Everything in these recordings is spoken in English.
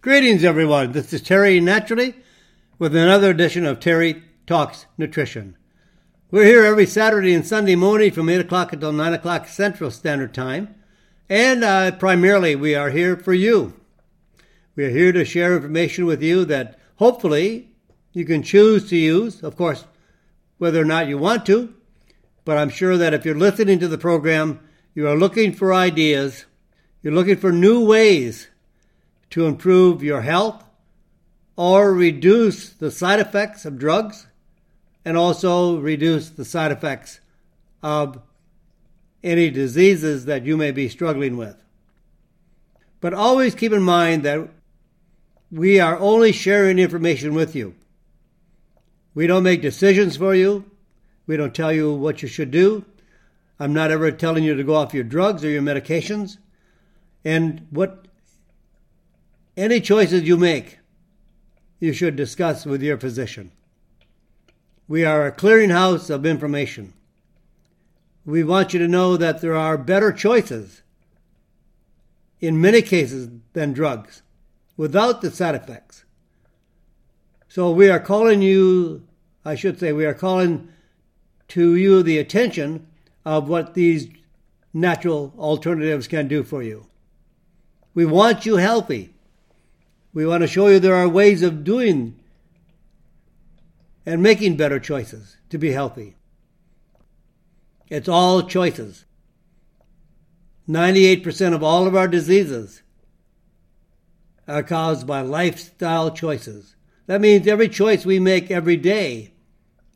Greetings, everyone. This is Terry Naturally with another edition of Terry Talks Nutrition. We're here every Saturday and Sunday morning from 8 o'clock until 9 o'clock Central Standard Time. And uh, primarily, we are here for you. We are here to share information with you that hopefully you can choose to use, of course, whether or not you want to. But I'm sure that if you're listening to the program, you are looking for ideas, you're looking for new ways to improve your health or reduce the side effects of drugs and also reduce the side effects of any diseases that you may be struggling with. But always keep in mind that we are only sharing information with you. We don't make decisions for you. We don't tell you what you should do. I'm not ever telling you to go off your drugs or your medications. And what any choices you make, you should discuss with your physician. We are a clearinghouse of information. We want you to know that there are better choices in many cases than drugs without the side effects. So we are calling you, I should say, we are calling to you the attention of what these natural alternatives can do for you. We want you healthy. We want to show you there are ways of doing and making better choices to be healthy. It's all choices. 98% of all of our diseases are caused by lifestyle choices. That means every choice we make every day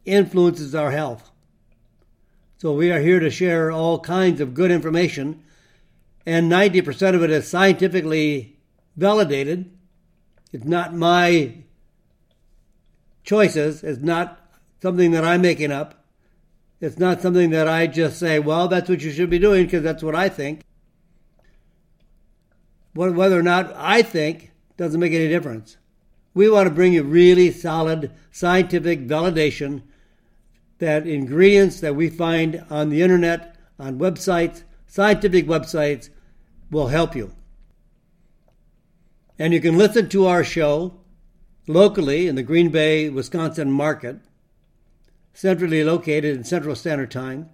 influences our health. So we are here to share all kinds of good information, and 90% of it is scientifically validated it's not my choices. It's not something that I'm making up. It's not something that I just say, well, that's what you should be doing because that's what I think. Whether or not I think doesn't make any difference. We want to bring you really solid scientific validation that ingredients that we find on the internet, on websites, scientific websites, will help you. And you can listen to our show locally in the Green Bay, Wisconsin market, centrally located in Central Standard Time.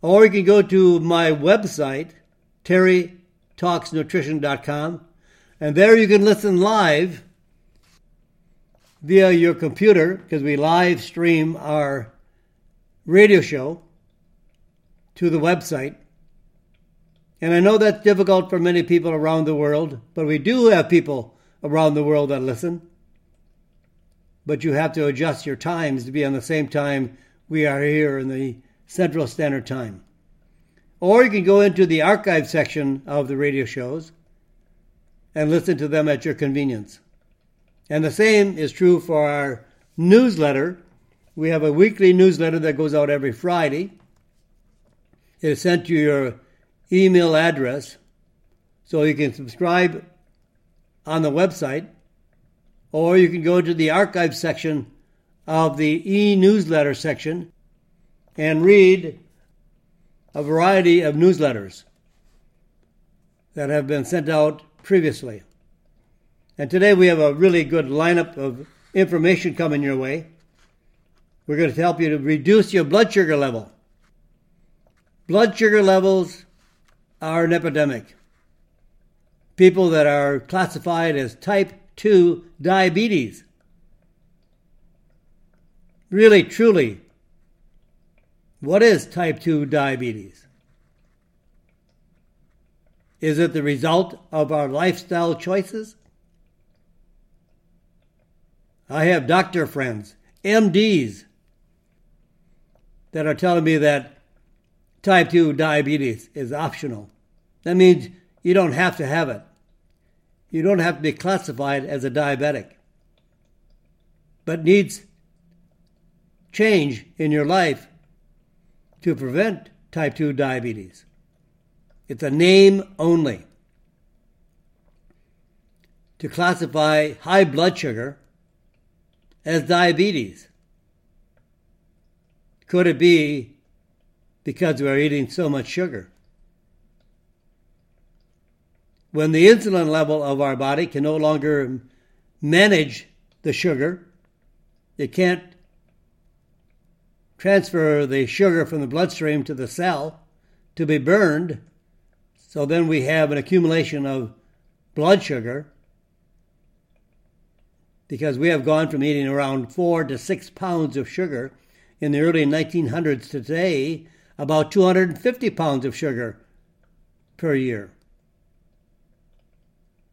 Or you can go to my website, terrytalksnutrition.com, and there you can listen live via your computer because we live stream our radio show to the website. And I know that's difficult for many people around the world, but we do have people around the world that listen. But you have to adjust your times to be on the same time we are here in the Central Standard Time. Or you can go into the archive section of the radio shows and listen to them at your convenience. And the same is true for our newsletter. We have a weekly newsletter that goes out every Friday. It is sent to your email address so you can subscribe on the website or you can go to the archive section of the e newsletter section and read a variety of newsletters that have been sent out previously. And today we have a really good lineup of information coming your way. We're going to help you to reduce your blood sugar level. Blood sugar levels are an epidemic. People that are classified as type 2 diabetes. Really, truly, what is type 2 diabetes? Is it the result of our lifestyle choices? I have doctor friends, MDs, that are telling me that type 2 diabetes is optional. That means you don't have to have it. You don't have to be classified as a diabetic. But needs change in your life to prevent type 2 diabetes. It's a name only. To classify high blood sugar as diabetes. Could it be because we're eating so much sugar? When the insulin level of our body can no longer manage the sugar, it can't transfer the sugar from the bloodstream to the cell to be burned. So then we have an accumulation of blood sugar because we have gone from eating around four to six pounds of sugar in the early 1900s to today, about 250 pounds of sugar per year.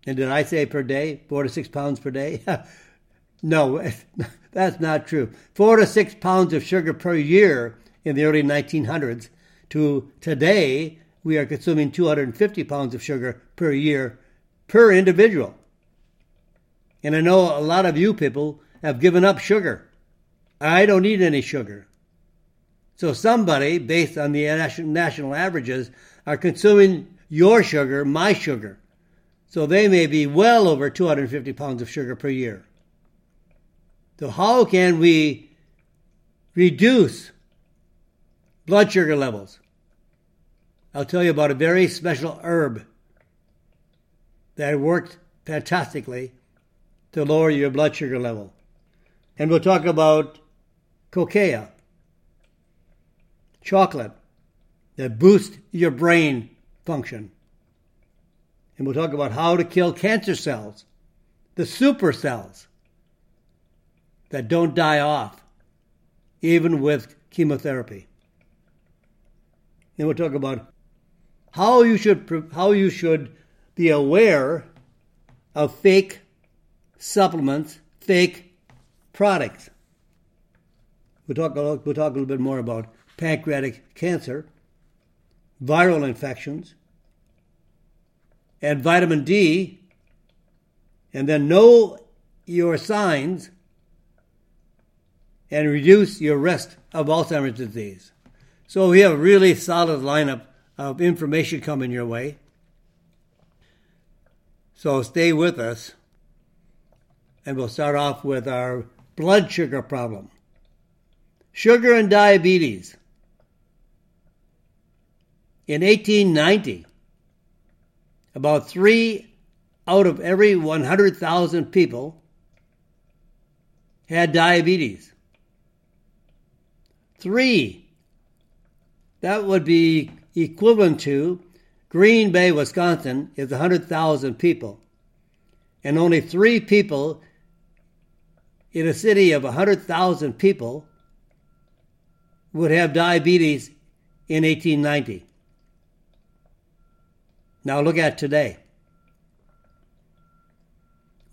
And did I say per day? Four to six pounds per day? no, that's not true. Four to six pounds of sugar per year in the early 1900s to today, we are consuming 250 pounds of sugar per year per individual. And I know a lot of you people have given up sugar. I don't need any sugar. So somebody, based on the national averages, are consuming your sugar, my sugar. So they may be well over 250 pounds of sugar per year. So how can we reduce blood sugar levels? I'll tell you about a very special herb that worked fantastically to lower your blood sugar level. And we'll talk about cocoa, chocolate, that boosts your brain function. And we'll talk about how to kill cancer cells, the super cells that don't die off, even with chemotherapy. And we'll talk about how you should how you should be aware of fake supplements, fake products. We'll talk, we'll talk a little bit more about pancreatic cancer, viral infections, and vitamin D, and then know your signs and reduce your risk of Alzheimer's disease. So we have a really solid lineup of information coming your way. So stay with us and we'll start off with our blood sugar problem. Sugar and diabetes. In 1890, about three out of every 100,000 people had diabetes. Three. That would be equivalent to Green Bay, Wisconsin is 100,000 people, and only three people in a city of 100,000 people would have diabetes in 1890. Now look at today.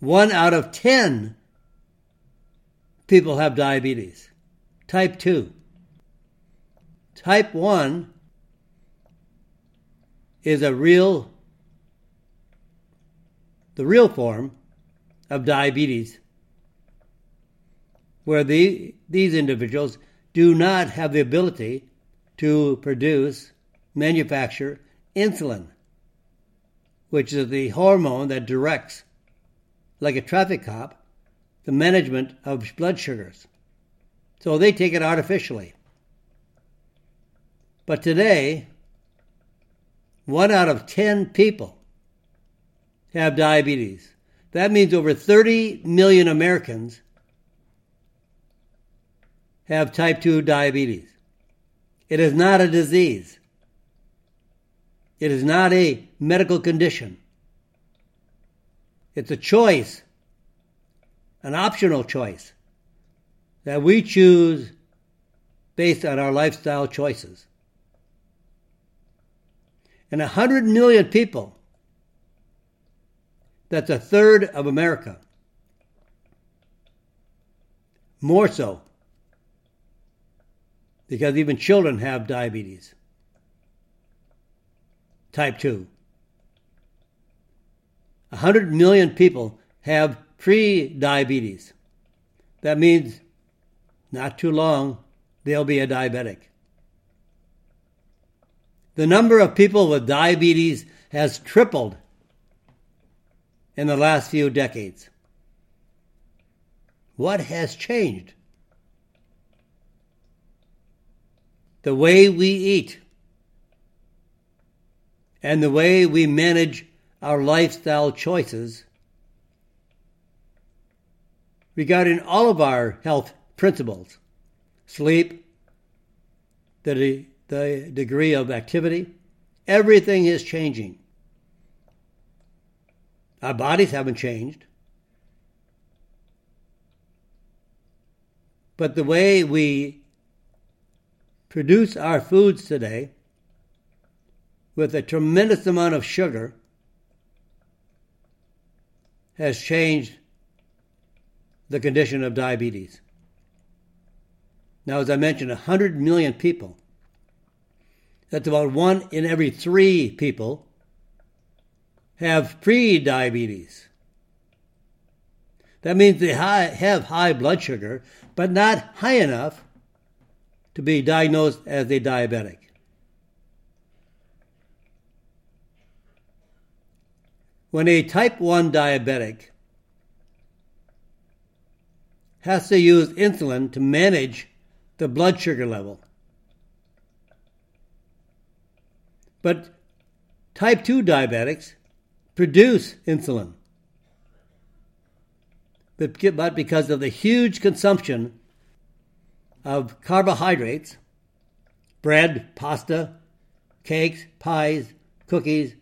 One out of 10 people have diabetes. Type 2. Type 1 is a real, the real form of diabetes where the, these individuals do not have the ability to produce, manufacture insulin, which is the hormone that directs, like a traffic cop, the management of blood sugars. So they take it artificially. But today, one out of 10 people have diabetes. That means over 30 million Americans have type 2 diabetes. It is not a disease. It is not a medical condition. It's a choice, an optional choice that we choose based on our lifestyle choices. And 100 million people, that's a third of America, more so, because even children have diabetes. Type 2. 100 million people have pre diabetes. That means not too long, they'll be a diabetic. The number of people with diabetes has tripled in the last few decades. What has changed? the way we eat and the way we manage our lifestyle choices regarding all of our health principles sleep, the, the degree of activity, everything is changing. Our bodies haven't changed. But the way we produce our foods today with a tremendous amount of sugar has changed the condition of diabetes. Now, as I mentioned, 100 million people. That's about one in every three people have pre-diabetes. That means they have high blood sugar, but not high enough to be diagnosed as a diabetic. When a type 1 diabetic has to use insulin to manage the blood sugar level. But type 2 diabetics produce insulin. But because of the huge consumption of carbohydrates, bread, pasta, cakes, pies, cookies,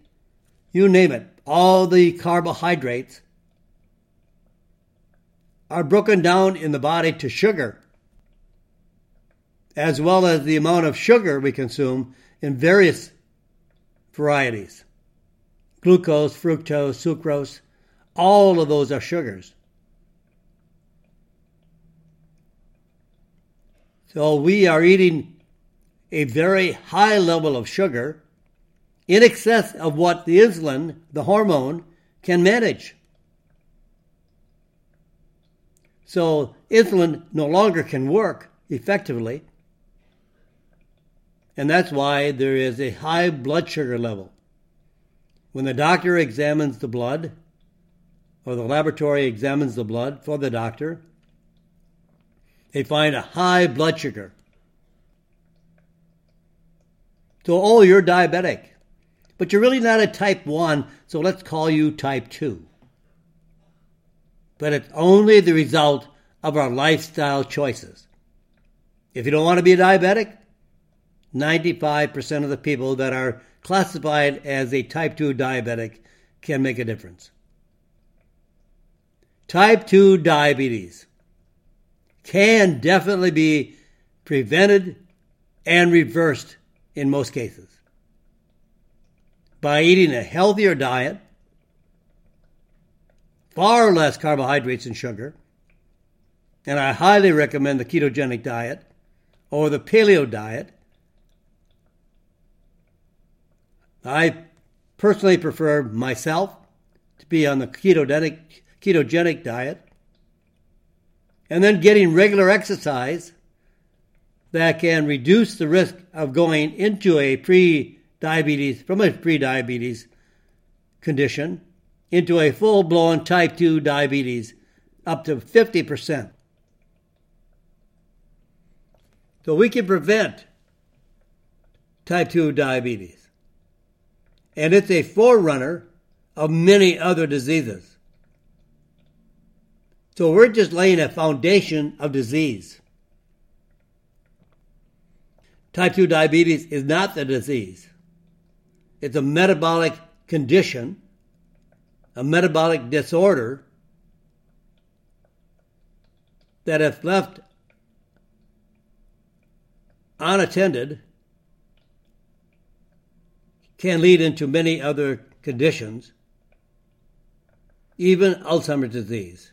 you name it, all the carbohydrates are broken down in the body to sugar, as well as the amount of sugar we consume in various varieties glucose, fructose, sucrose, all of those are sugars. So we are eating a very high level of sugar in excess of what the insulin, the hormone, can manage. So insulin no longer can work effectively. And that's why there is a high blood sugar level. When the doctor examines the blood, or the laboratory examines the blood for the doctor, they find a high blood sugar. So, oh, you're diabetic. But you're really not a type 1, so let's call you type 2. But it's only the result of our lifestyle choices. If you don't want to be a diabetic, 95% of the people that are classified as a type 2 diabetic can make a difference. Type 2 diabetes can definitely be prevented and reversed in most cases by eating a healthier diet, far less carbohydrates and sugar, and I highly recommend the ketogenic diet or the paleo diet. I personally prefer myself to be on the ketogenic, ketogenic diet and then getting regular exercise that can reduce the risk of going into a pre diabetes from a pre-diabetes condition into a full-blown type 2 diabetes up to 50%. So we can prevent type 2 diabetes. And it's a forerunner of many other diseases. So we're just laying a foundation of disease. Type 2 diabetes is not the disease. It's a metabolic condition, a metabolic disorder that, if left unattended, can lead into many other conditions, even Alzheimer's disease,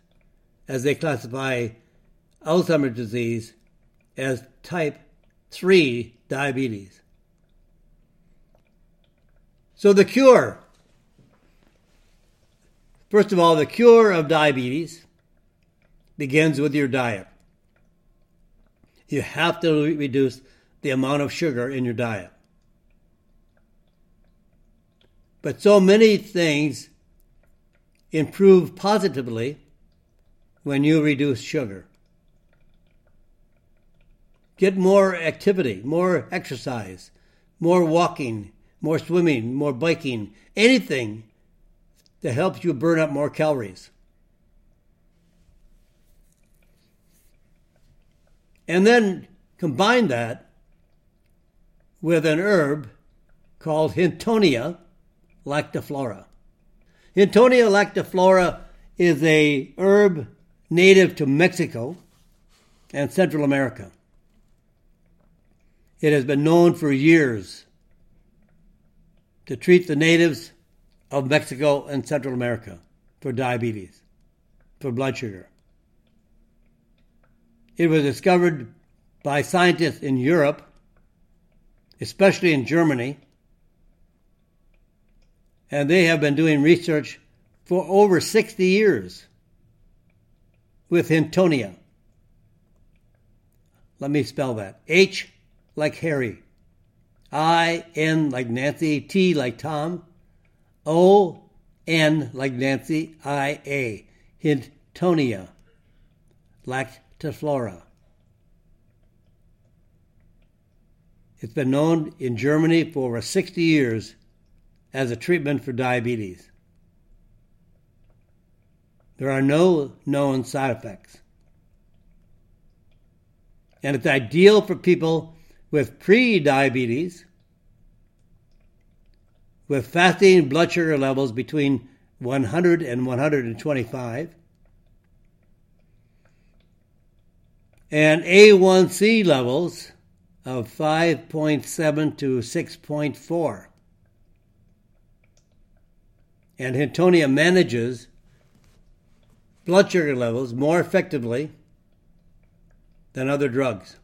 as they classify Alzheimer's disease as type 3 diabetes. So, the cure. First of all, the cure of diabetes begins with your diet. You have to reduce the amount of sugar in your diet. But so many things improve positively when you reduce sugar. Get more activity, more exercise, more walking, more swimming, more biking, anything that helps you burn up more calories. And then combine that with an herb called Hintonia lactiflora. Hintonia lactiflora is a herb native to Mexico and Central America. It has been known for years to treat the natives of Mexico and Central America for diabetes, for blood sugar. It was discovered by scientists in Europe, especially in Germany, and they have been doing research for over 60 years with Hintonia. Let me spell that H like Harry, I N like Nancy, T like Tom, O N like Nancy, I A. Hintonia. Lactiflora. It's been known in Germany for over 60 years as a treatment for diabetes. There are no known side effects. And it's ideal for people with pre diabetes, with fasting blood sugar levels between 100 and 125, and A1C levels of 5.7 to 6.4. And Hintonia manages blood sugar levels more effectively than other drugs.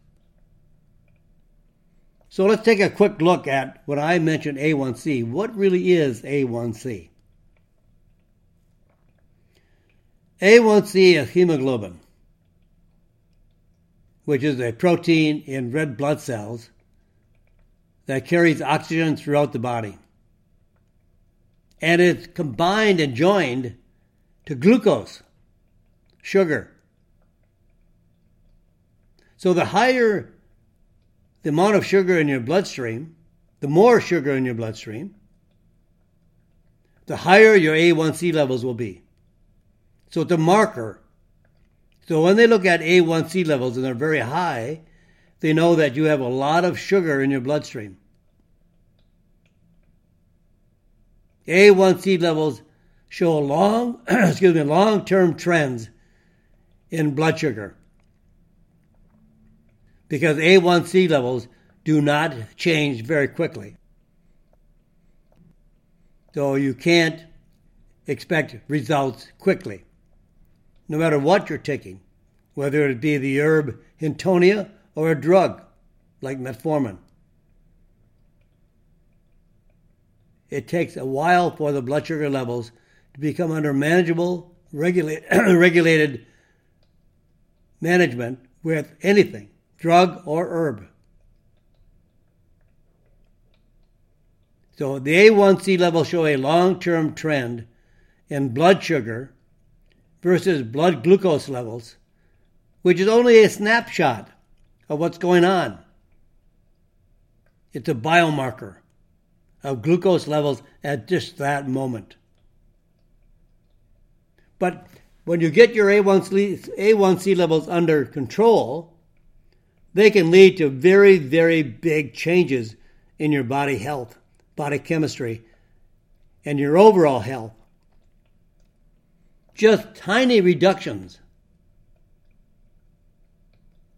So let's take a quick look at what I mentioned A1C. What really is A1C? A1C is hemoglobin which is a protein in red blood cells that carries oxygen throughout the body. And it's combined and joined to glucose, sugar. So the higher the amount of sugar in your bloodstream, the more sugar in your bloodstream, the higher your A1C levels will be. So it's a marker so when they look at A1C levels and they're very high, they know that you have a lot of sugar in your bloodstream. A1C levels show long, excuse me, long-term trends in blood sugar because A1C levels do not change very quickly. So you can't expect results quickly no matter what you're taking, whether it be the herb Hintonia or a drug like metformin. It takes a while for the blood sugar levels to become under manageable, regulate, regulated management with anything, drug or herb. So the A1C levels show a long term trend in blood sugar versus blood glucose levels, which is only a snapshot of what's going on. It's a biomarker of glucose levels at just that moment. But when you get your A1C, A1C levels under control, they can lead to very, very big changes in your body health, body chemistry, and your overall health just tiny reductions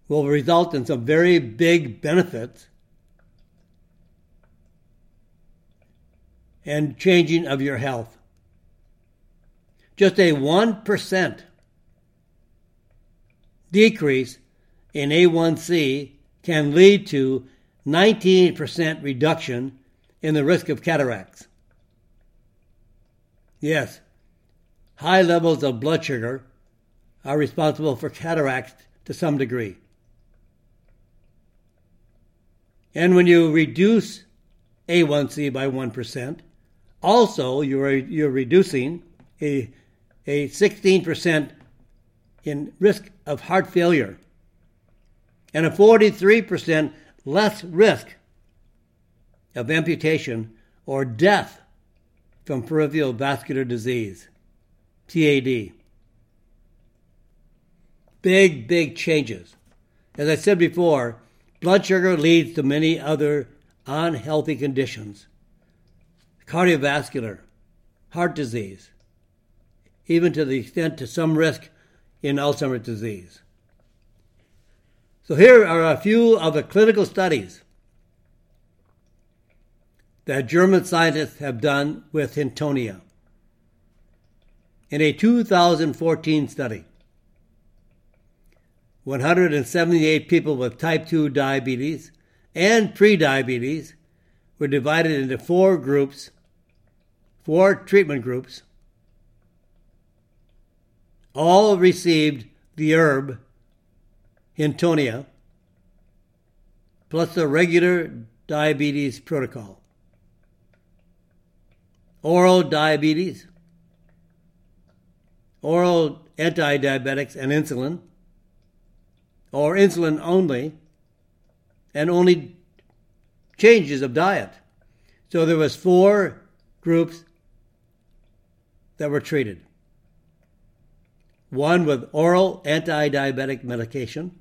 will result in some very big benefits and changing of your health. Just a 1% decrease in A1C can lead to 19% reduction in the risk of cataracts. Yes, high levels of blood sugar are responsible for cataracts to some degree. And when you reduce A1C by 1%, also you're, you're reducing a, a 16% in risk of heart failure and a 43% less risk of amputation or death from peripheral vascular disease, PAD. Big, big changes. As I said before, blood sugar leads to many other unhealthy conditions cardiovascular, heart disease, even to the extent to some risk in Alzheimer's disease. So here are a few of the clinical studies that German scientists have done with Hintonia. In a 2014 study, 178 people with type 2 diabetes and prediabetes were divided into four groups, four treatment groups. All received the herb Hintonia, plus the regular diabetes protocol. Oral diabetes, oral anti diabetics and insulin, or insulin only, and only changes of diet. So there was four groups that were treated. One with oral anti-diabetic medication,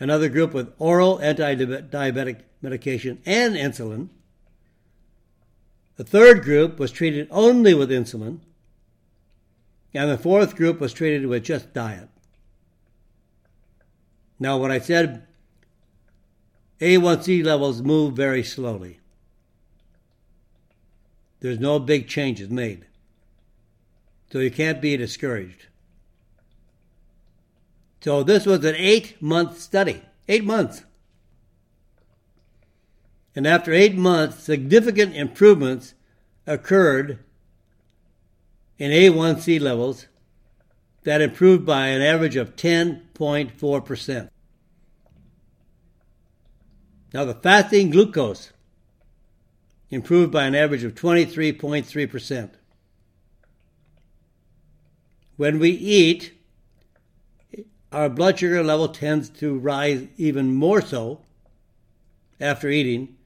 another group with oral anti-diabetic medication and insulin. The third group was treated only with insulin, and the fourth group was treated with just diet. Now, what I said, A1C levels move very slowly. There's no big changes made. So you can't be discouraged. So this was an eight month study. Eight months. And after eight months, significant improvements occurred in A1C levels that improved by an average of 10.4%. Now, the fasting glucose improved by an average of 23.3%. When we eat, our blood sugar level tends to rise even more so after eating,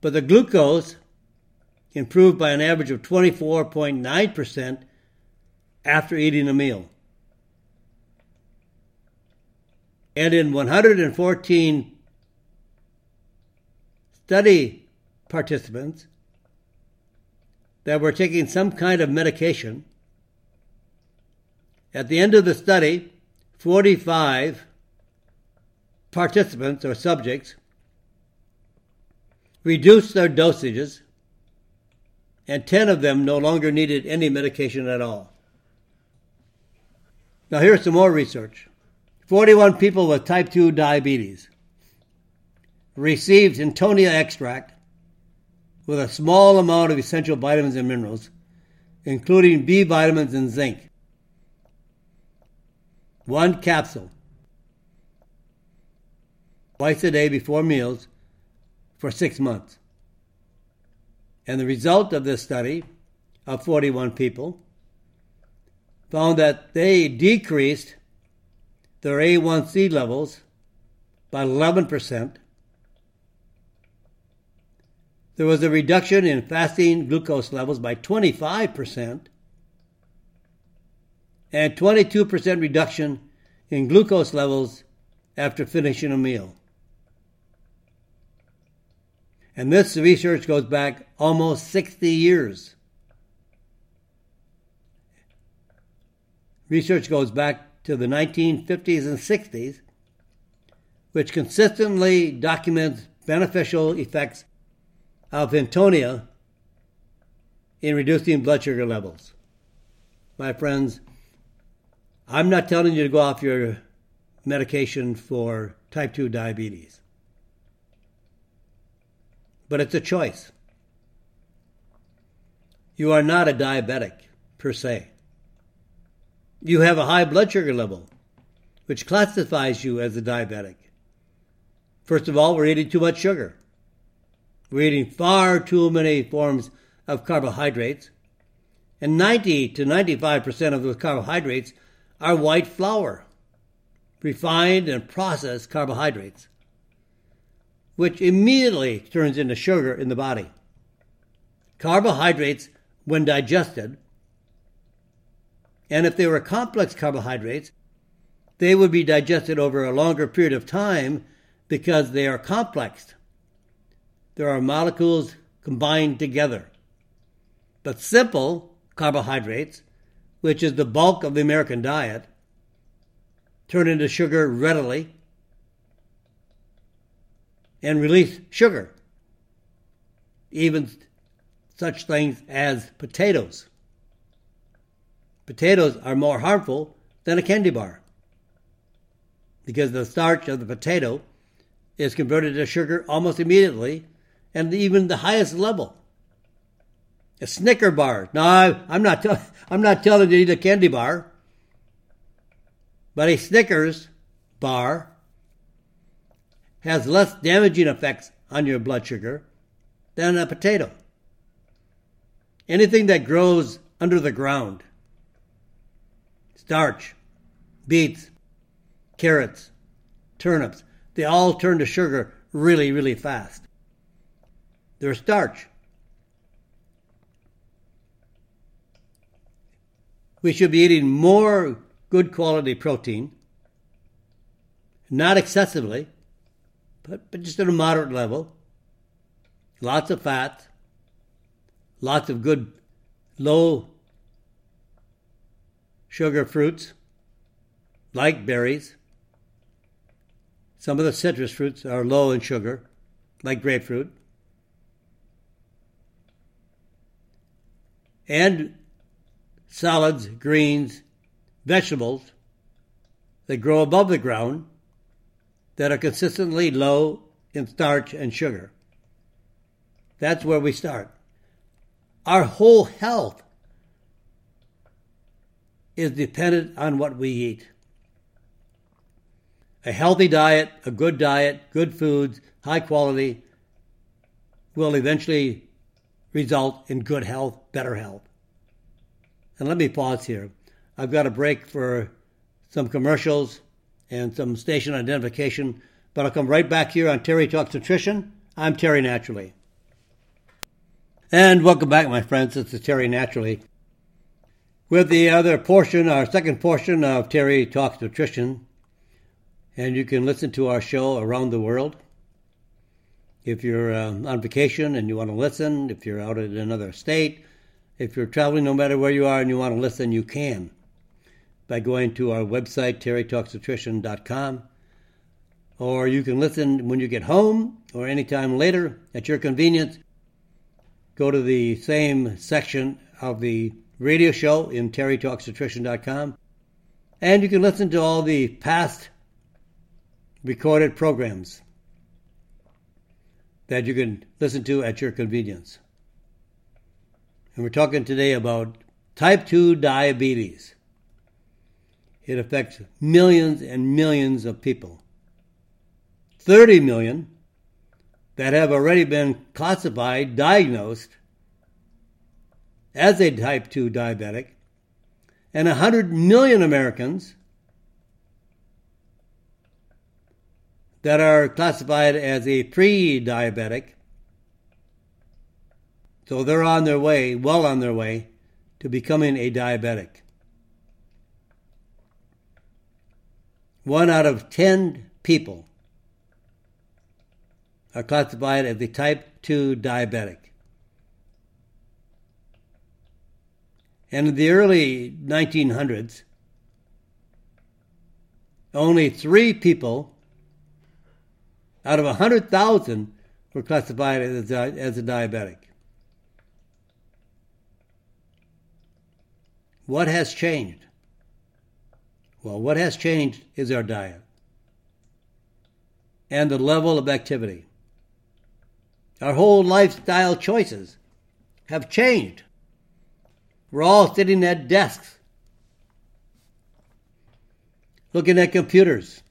but the glucose improved by an average of 24.9% after eating a meal. And in 114 study participants that were taking some kind of medication, at the end of the study, 45 participants or subjects reduced their dosages, and 10 of them no longer needed any medication at all. Now, here's some more research 41 people with type 2 diabetes received Hintonia extract with a small amount of essential vitamins and minerals, including B vitamins and zinc one capsule twice a day before meals for six months. And the result of this study of 41 people found that they decreased their A1C levels by 11%. There was a reduction in fasting glucose levels by 25% and 22% reduction in glucose levels after finishing a meal. And this research goes back almost 60 years. Research goes back to the 1950s and 60s, which consistently documents beneficial effects of Hintonia in reducing blood sugar levels. My friends, I'm not telling you to go off your medication for type 2 diabetes, but it's a choice. You are not a diabetic per se. You have a high blood sugar level, which classifies you as a diabetic. First of all, we're eating too much sugar. We're eating far too many forms of carbohydrates, and 90 to 95% of those carbohydrates are white flour, refined and processed carbohydrates, which immediately turns into sugar in the body. carbohydrates, when digested, and if they were complex carbohydrates, they would be digested over a longer period of time because they are complex. There are molecules combined together. But simple carbohydrates, which is the bulk of the American diet, turn into sugar readily and release sugar. Even such things as potatoes. Potatoes are more harmful than a candy bar because the starch of the potato is converted to sugar almost immediately and even the highest level. A Snicker bar. No, I, am not. I'm not telling you to eat a candy bar, but a Snickers bar has less damaging effects on your blood sugar than a potato. Anything that grows under the ground, starch, beets, carrots, turnips, they all turn to sugar really, really fast. They're starch. We should be eating more good quality protein, not excessively, but, but just at a moderate level. Lots of fat, lots of good low sugar fruits like berries. Some of the citrus fruits are low in sugar, like grapefruit. And salads, greens, vegetables that grow above the ground that are consistently low in starch and sugar. That's where we start. Our whole health is dependent on what we eat. A healthy diet, a good diet, good foods, high quality will eventually result in good health, better health. And let me pause here. I've got a break for some commercials and some station identification, but I'll come right back here on Terry Talks Nutrition. I'm Terry Naturally. And welcome back, my friends. This is Terry Naturally. With the other portion, our second portion of Terry Talks Nutrition, and you can listen to our show around the world. If you're uh, on vacation and you want to listen, if you're out in another state, if you're traveling, no matter where you are, and you want to listen, you can by going to our website, terrytalksnutrition.com. Or you can listen when you get home or anytime later at your convenience. Go to the same section of the radio show in terrytalksnutrition.com. And you can listen to all the past recorded programs that you can listen to at your convenience. And we're talking today about type 2 diabetes. It affects millions and millions of people. 30 million that have already been classified, diagnosed as a type 2 diabetic, and 100 million Americans that are classified as a pre diabetic. So they're on their way, well on their way, to becoming a diabetic. One out of 10 people are classified as a type 2 diabetic. And in the early 1900s, only three people out of 100,000 were classified as a, as a diabetic. What has changed? Well, what has changed is our diet and the level of activity. Our whole lifestyle choices have changed. We're all sitting at desks, looking at computers,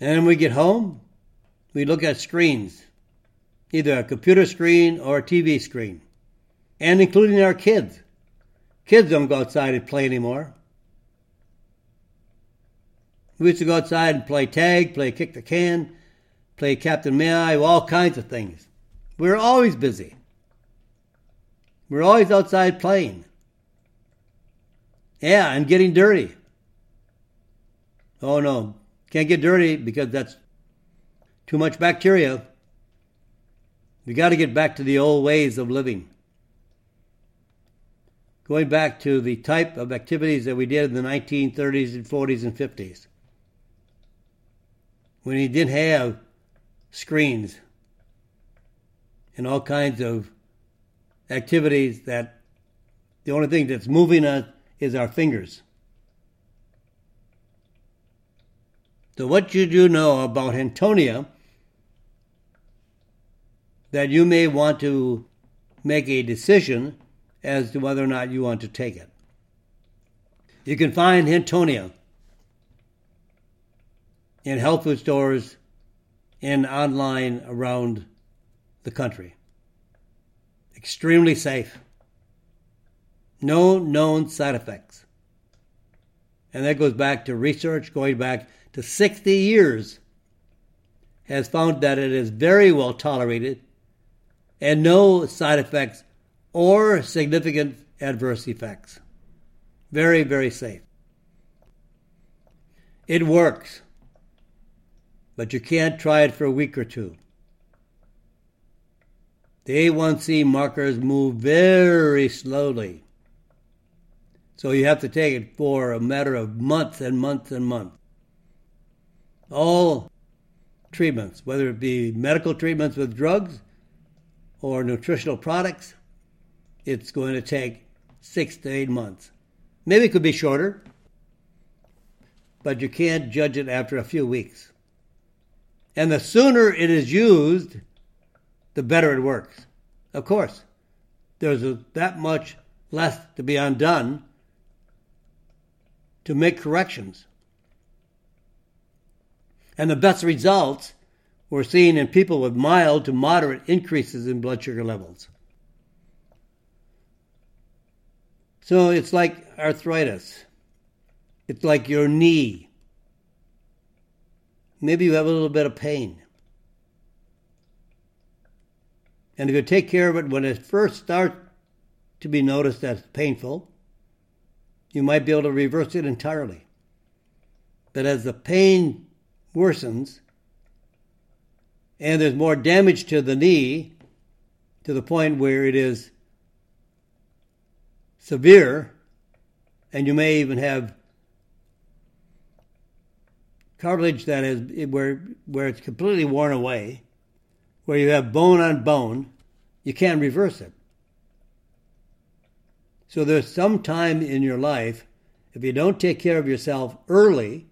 and when we get home, we look at screens, either a computer screen or a TV screen, and including our kids. Kids don't go outside and play anymore. We used to go outside and play tag, play kick the can, play Captain May I, all kinds of things. We were always busy. We were always outside playing. Yeah, and getting dirty. Oh no, can't get dirty because that's too much bacteria. We got to get back to the old ways of living. Going back to the type of activities that we did in the 1930s and 40s and 50s. When you didn't have screens and all kinds of activities that the only thing that's moving us is our fingers. So, what should you know about Hintonia that you may want to make a decision as to whether or not you want to take it? You can find Hintonia in health food stores and online around the country. Extremely safe. No known side effects. And that goes back to research going back to 60 years has found that it is very well tolerated and no side effects or significant adverse effects. Very, very safe. It works, but you can't try it for a week or two. The A1C markers move very slowly. So you have to take it for a matter of months and months and months. All treatments, whether it be medical treatments with drugs or nutritional products, it's going to take six to eight months. Maybe it could be shorter, but you can't judge it after a few weeks. And the sooner it is used, the better it works. Of course, there's a, that much less to be undone to make corrections. And the best results were seen in people with mild to moderate increases in blood sugar levels. So it's like arthritis. It's like your knee. Maybe you have a little bit of pain. And if you take care of it when it first starts to be noticed as painful, you might be able to reverse it entirely. But as the pain worsens and there's more damage to the knee to the point where it is severe, and you may even have cartilage that is where where it's completely worn away, where you have bone on bone, you can't reverse it. So there's some time in your life, if you don't take care of yourself early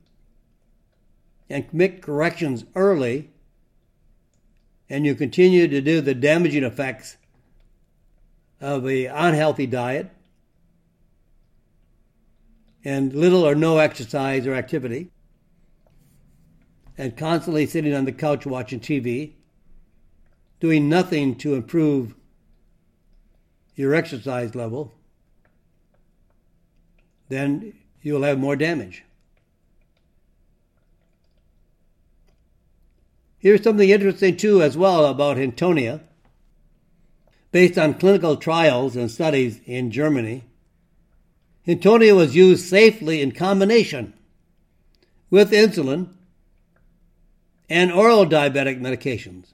and make corrections early, and you continue to do the damaging effects of the unhealthy diet and little or no exercise or activity, and constantly sitting on the couch watching TV, doing nothing to improve your exercise level, then you'll have more damage. Here's something interesting, too, as well about Hintonia. Based on clinical trials and studies in Germany, Hintonia was used safely in combination with insulin and oral diabetic medications.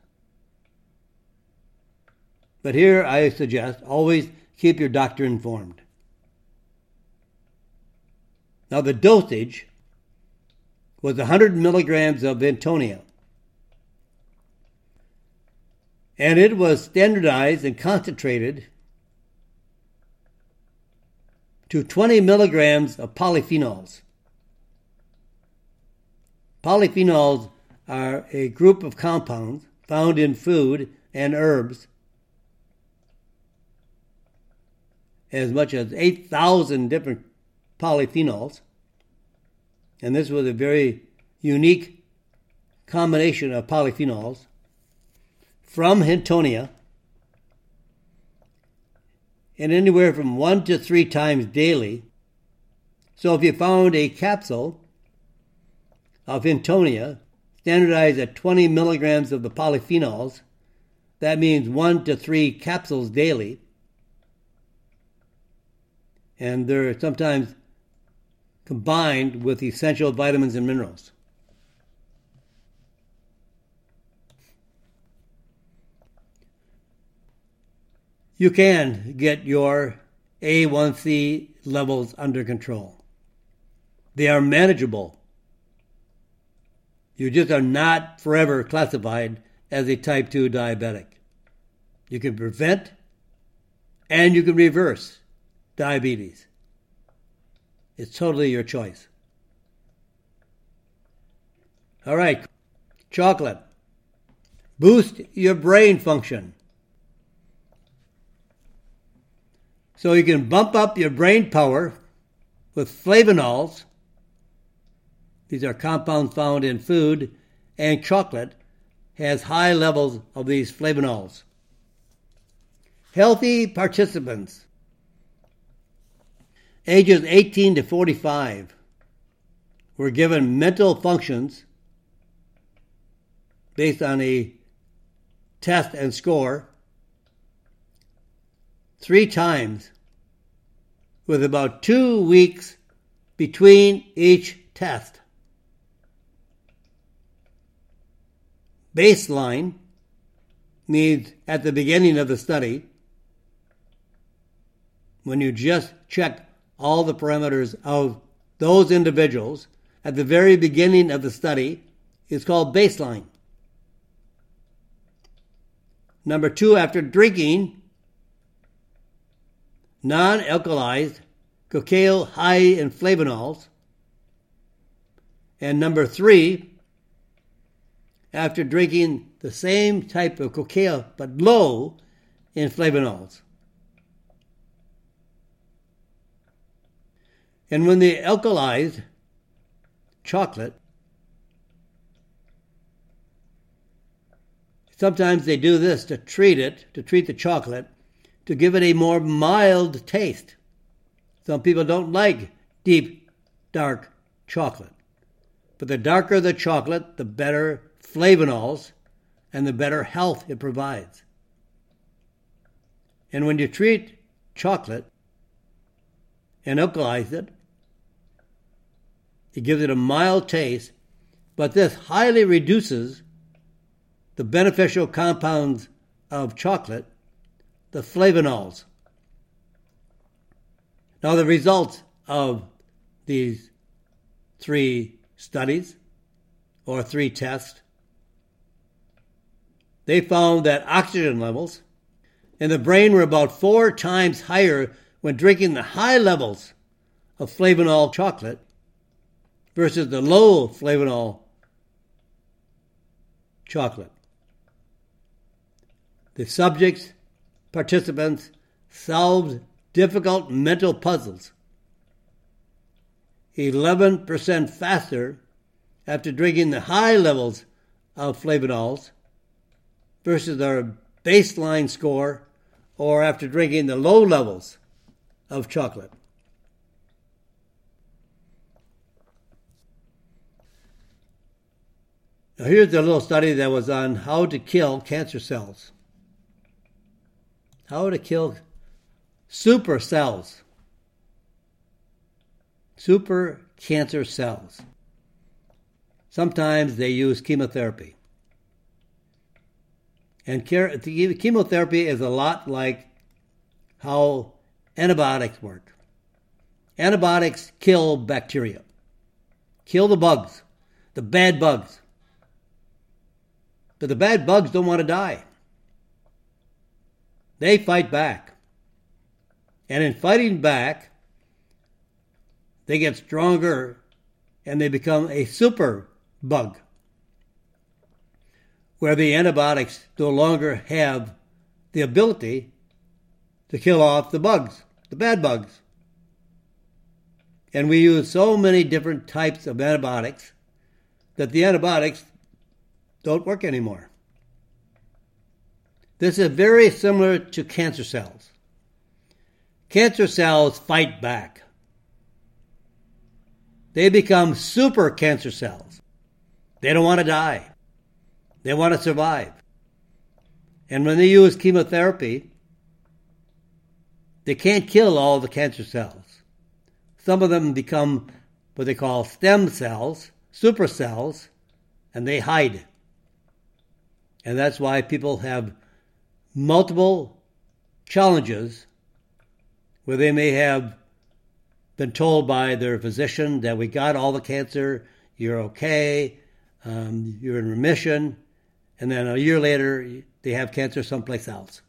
But here I suggest always keep your doctor informed. Now, the dosage was 100 milligrams of Hintonia, And it was standardized and concentrated to 20 milligrams of polyphenols. Polyphenols are a group of compounds found in food and herbs as much as 8,000 different polyphenols. And this was a very unique combination of polyphenols from Hintonia and anywhere from one to three times daily. So if you found a capsule of Hintonia standardized at 20 milligrams of the polyphenols, that means one to three capsules daily. and they're sometimes combined with essential vitamins and minerals. You can get your A1C levels under control. They are manageable. You just are not forever classified as a type 2 diabetic. You can prevent and you can reverse diabetes. It's totally your choice. All right, chocolate. Boost your brain function. So you can bump up your brain power with flavonols. These are compounds found in food, and chocolate has high levels of these flavonols. Healthy participants ages 18 to 45 were given mental functions based on a test and score three times with about two weeks between each test. Baseline means at the beginning of the study, when you just check all the parameters of those individuals at the very beginning of the study is called baseline. Number two, after drinking non alkalized cacao high in flavonols. And number three, after drinking the same type of cacao but low in flavonols. And when they alkalized chocolate, sometimes they do this to treat it, to treat the chocolate, to give it a more mild taste. Some people don't like deep, dark chocolate. But the darker the chocolate, the better flavonols and the better health it provides. And when you treat chocolate and alkalize it, it gives it a mild taste, but this highly reduces the beneficial compounds of chocolate, the flavonols. Now, the results of these three studies or three tests, they found that oxygen levels in the brain were about four times higher when drinking the high levels of flavonol chocolate versus the low flavonol chocolate. The subjects, participants, solved difficult mental puzzles 11% faster after drinking the high levels of flavonols versus their baseline score or after drinking the low levels of chocolate. Now, here's a little study that was on how to kill cancer cells. How to kill super cells. Super cancer cells. Sometimes they use chemotherapy. And chemotherapy is a lot like how antibiotics work. Antibiotics kill bacteria, kill the bugs, the bad bugs. But the bad bugs don't want to die. They fight back. And in fighting back, they get stronger and they become a super bug, where the antibiotics no longer have the ability to kill off the bugs, the bad bugs. And we use so many different types of antibiotics that the antibiotics don't work anymore. This is very similar to cancer cells. Cancer cells fight back. They become super cancer cells. They don't want to die. They want to survive. And when they use chemotherapy, they can't kill all the cancer cells. Some of them become what they call stem cells, supercells, and they hide. And that's why people have multiple challenges where they may have been told by their physician that we got all the cancer, you're okay, um, you're in remission, and then a year later they have cancer someplace else.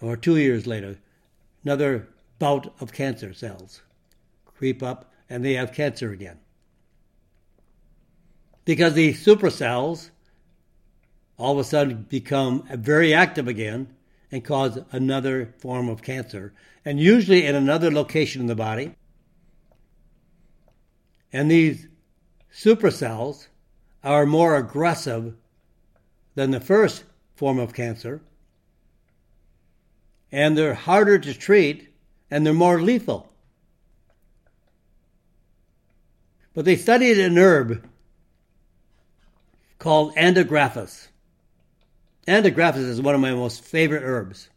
Or two years later, another bout of cancer cells creep up and they have cancer again. Because these supercells all of a sudden become very active again and cause another form of cancer, and usually in another location in the body. And these supercells are more aggressive than the first form of cancer, and they're harder to treat, and they're more lethal. But they studied an herb called Andrographis. Andrographis is one of my most favorite herbs.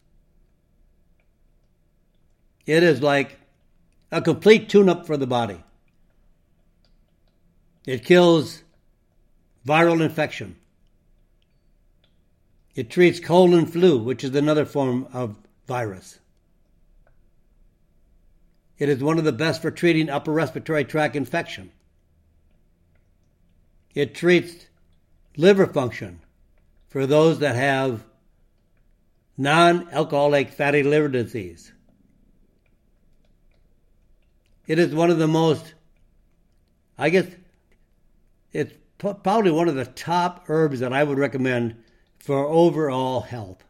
It is like a complete tune up for the body. It kills viral infection. It treats cold and flu, which is another form of virus. It is one of the best for treating upper respiratory tract infection. It treats liver function for those that have non alcoholic fatty liver disease. It is one of the most, I guess, it's probably one of the top herbs that I would recommend for overall health.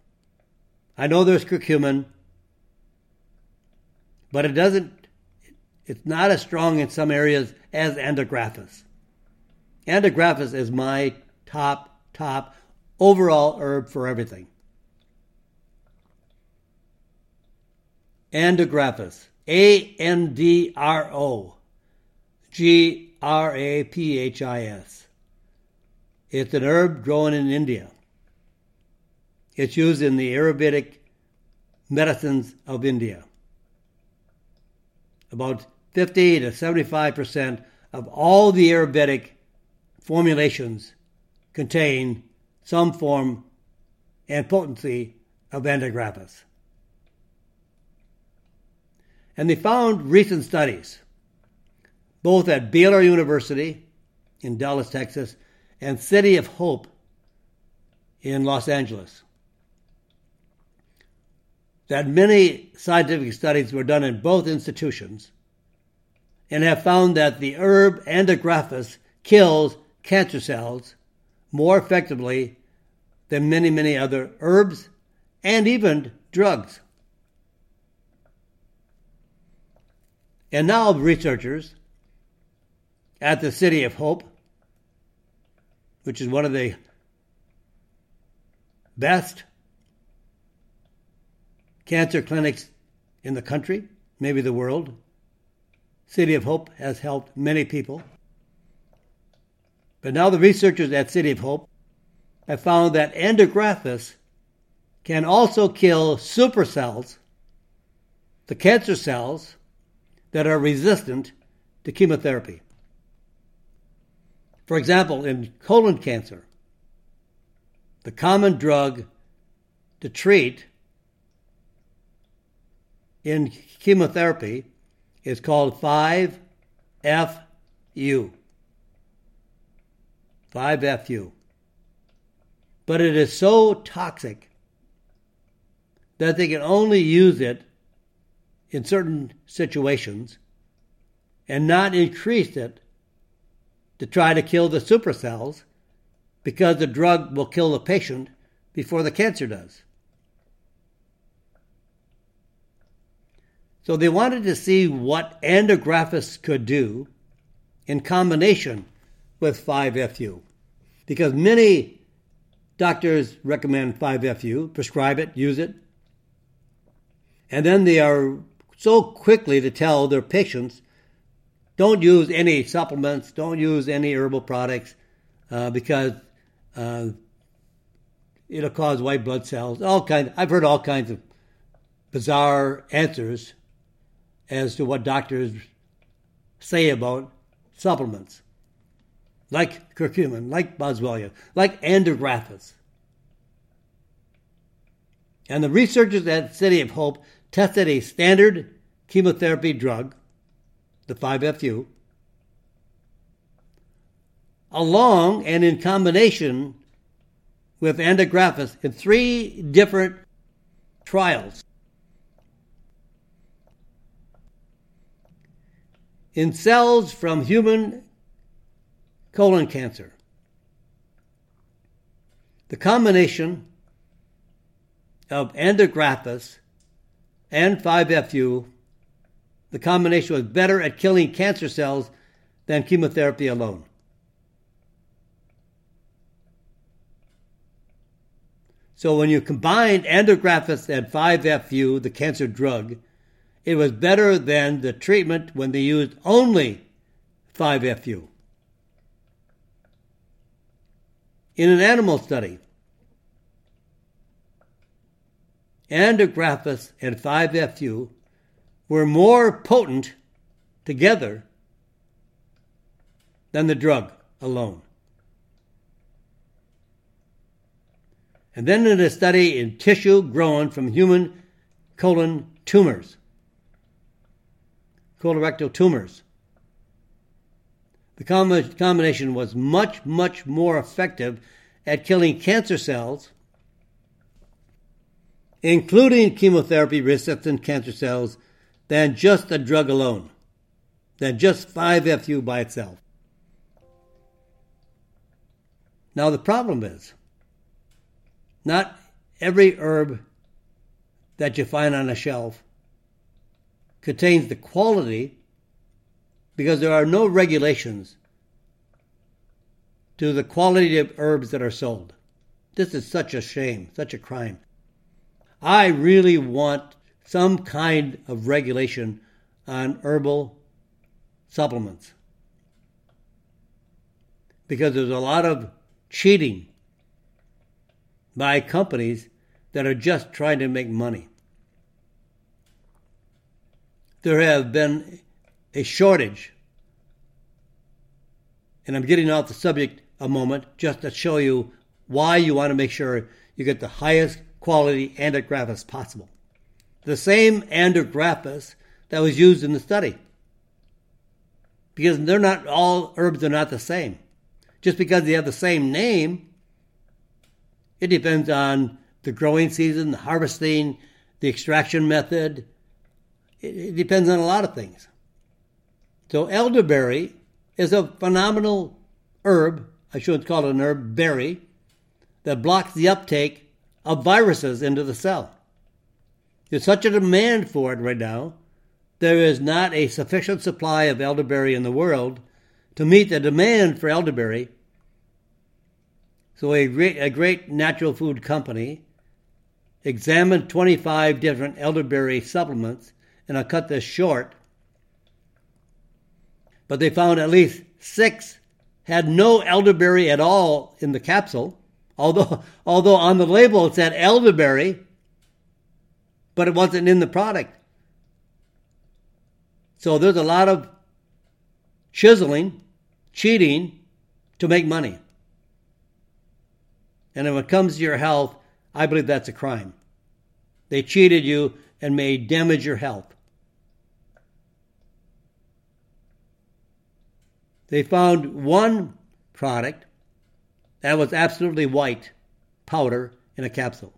I know there's curcumin, but it doesn't, it's not as strong in some areas as andrographis. Andrographis is my top, top overall herb for everything. Andrographis. A N D R O G R A P H I S. It's an herb grown in India. It's used in the Ayurvedic medicines of India. About 50 to 75% of all the Ayurvedic formulations contain some form and potency of andrographis. And they found recent studies, both at Baylor University in Dallas, Texas, and City of Hope in Los Angeles, that many scientific studies were done in both institutions and have found that the herb andrographis kills cancer cells more effectively than many, many other herbs and even drugs. And now, researchers at the City of Hope, which is one of the best cancer clinics in the country, maybe the world. City of Hope has helped many people. But now the researchers at City of Hope have found that andrographis can also kill supercells, the cancer cells that are resistant to chemotherapy. For example, in colon cancer, the common drug to treat in chemotherapy is called 5FU. 5FU. But it is so toxic that they can only use it in certain situations and not increase it to try to kill the supercells because the drug will kill the patient before the cancer does. So they wanted to see what andrographis could do in combination with 5FU. Because many doctors recommend 5FU, prescribe it, use it, and then they are so quickly to tell their patients don't use any supplements, don't use any herbal products uh, because uh, it'll cause white blood cells. All kinds. I've heard all kinds of bizarre answers as to what doctors say about supplements, like curcumin, like boswellia, like andrographis. And the researchers at City of Hope tested a standard chemotherapy drug, the 5FU, along and in combination with andrographis in three different trials. In cells from human colon cancer. The combination of andrographis and 5FU, the combination was better at killing cancer cells than chemotherapy alone. So when you combined andrographis and 5FU, the cancer drug, it was better than the treatment when they used only 5FU. In an animal study, andrographis and 5FU were more potent together than the drug alone. And then in a study in tissue grown from human colon tumors, colorectal tumors. The combination was much, much more effective at killing cancer cells including chemotherapy resistant cancer cells, than just the drug alone, than just 5FU by itself. Now, the problem is not every herb that you find on a shelf contains the quality because there are no regulations to the quality of herbs that are sold. This is such a shame, such a crime. I really want some kind of regulation on herbal supplements because there's a lot of cheating by companies that are just trying to make money. There have been a shortage, and I'm getting off the subject a moment just to show you why you want to make sure you get the highest quality andrographis possible. The same andrographis that was used in the study. Because they're not all herbs are not the same. Just because they have the same name, it depends on the growing season, the harvesting, the extraction method. It, it depends on a lot of things. So elderberry is a phenomenal herb, I shouldn't call it an herb, berry, that blocks the uptake of viruses into the cell. There's such a demand for it right now. There is not a sufficient supply of elderberry in the world to meet the demand for elderberry. So, a great, a great natural food company examined 25 different elderberry supplements, and I'll cut this short. But they found at least six had no elderberry at all in the capsule, Although, although on the label it said elderberry, but it wasn't in the product. So there's a lot of chiseling, cheating to make money. And when it comes to your health, I believe that's a crime. They cheated you and may damage your health. They found one product that was absolutely white powder in a capsule.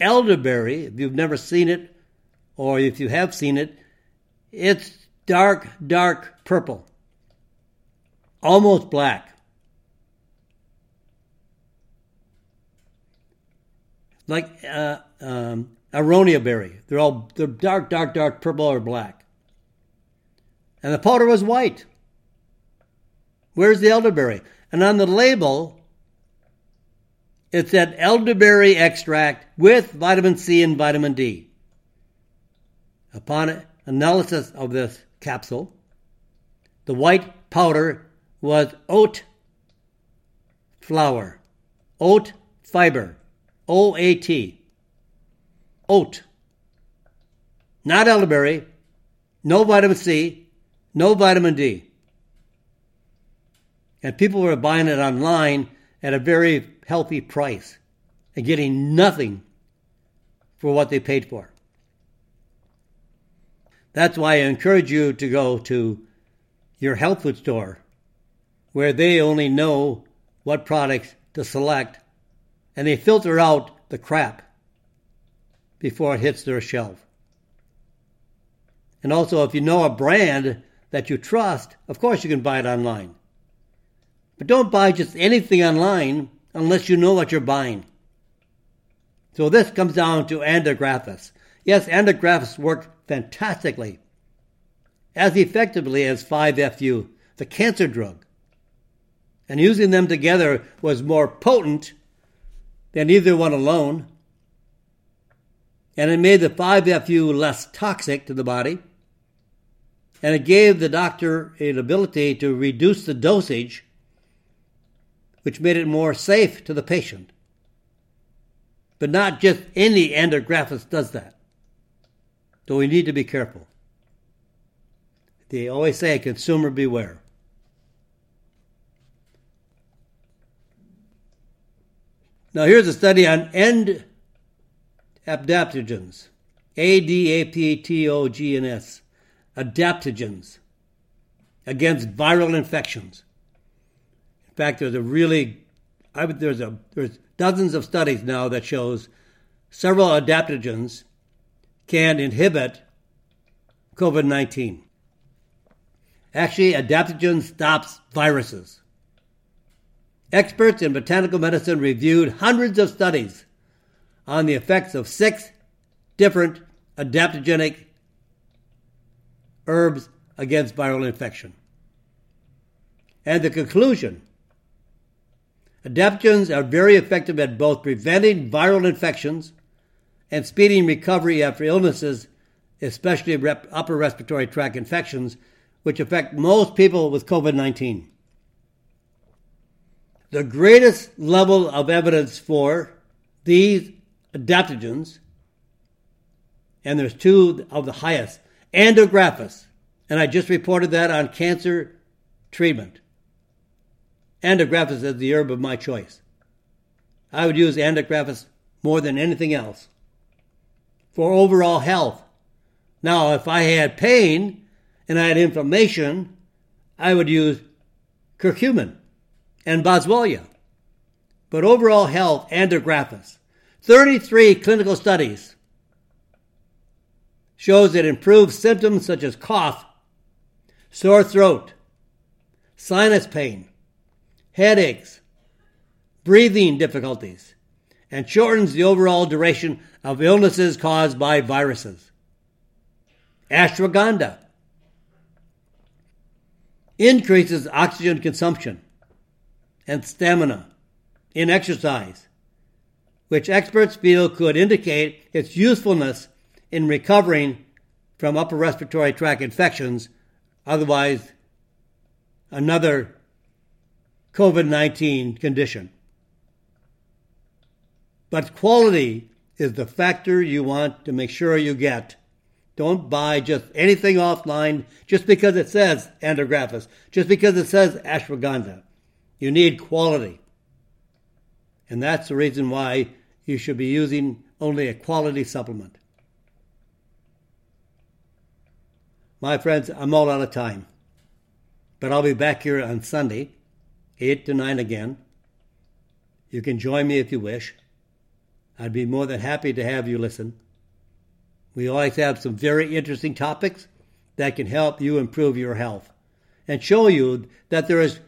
Elderberry, if you've never seen it, or if you have seen it, it's dark, dark purple, almost black. Like uh, um, aronia berry. They're all they're dark, dark, dark purple or black. And the powder was white. Where's the elderberry? And on the label, it said elderberry extract with vitamin C and vitamin D. Upon analysis of this capsule, the white powder was oat flour, oat fiber, OAT, oat, not elderberry, no vitamin C, no vitamin D. And people were buying it online at a very healthy price and getting nothing for what they paid for. That's why I encourage you to go to your health food store where they only know what products to select and they filter out the crap before it hits their shelf. And also, if you know a brand that you trust, of course you can buy it online. But don't buy just anything online unless you know what you're buying. So this comes down to andrographis. Yes, Andrographis work fantastically, as effectively as 5FU, the cancer drug. And using them together was more potent than either one alone. And it made the 5FU less toxic to the body. And it gave the doctor an ability to reduce the dosage which made it more safe to the patient. But not just any andrographis does that. So we need to be careful. They always say, consumer beware. Now here's a study on end adaptogens. A D A P T O G N S. Adaptogens against viral infections fact, there's a really, I there's a there's dozens of studies now that shows several adaptogens can inhibit COVID-19. Actually, adaptogen stops viruses. Experts in botanical medicine reviewed hundreds of studies on the effects of six different adaptogenic herbs against viral infection. And the conclusion Adaptogens are very effective at both preventing viral infections and speeding recovery after illnesses, especially rep- upper respiratory tract infections, which affect most people with COVID 19. The greatest level of evidence for these adaptogens, and there's two of the highest, Andrographis, and I just reported that on cancer treatment. Andrographis is the herb of my choice. I would use Andrographis more than anything else for overall health. Now, if I had pain and I had inflammation, I would use curcumin and boswellia. But overall health, andrographis. 33 clinical studies shows it improves symptoms such as cough, sore throat, sinus pain, headaches, breathing difficulties, and shortens the overall duration of illnesses caused by viruses. Ashwagandha increases oxygen consumption and stamina in exercise, which experts feel could indicate its usefulness in recovering from upper respiratory tract infections, otherwise, another COVID 19 condition. But quality is the factor you want to make sure you get. Don't buy just anything offline just because it says andrographis, just because it says ashwagandha. You need quality. And that's the reason why you should be using only a quality supplement. My friends, I'm all out of time. But I'll be back here on Sunday 8 to 9 again. You can join me if you wish. I'd be more than happy to have you listen. We always have some very interesting topics that can help you improve your health and show you that there is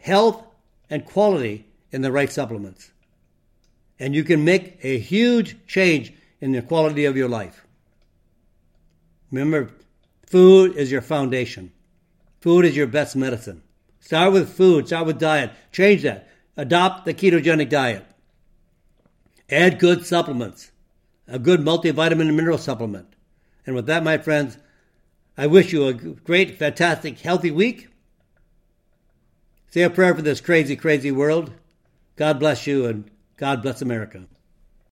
health and quality in the right supplements. And you can make a huge change in the quality of your life. Remember, food is your foundation. Food is your best medicine. Start with food, start with diet. Change that. Adopt the ketogenic diet. Add good supplements, a good multivitamin and mineral supplement. And with that, my friends, I wish you a great, fantastic, healthy week. Say a prayer for this crazy, crazy world. God bless you and God bless America.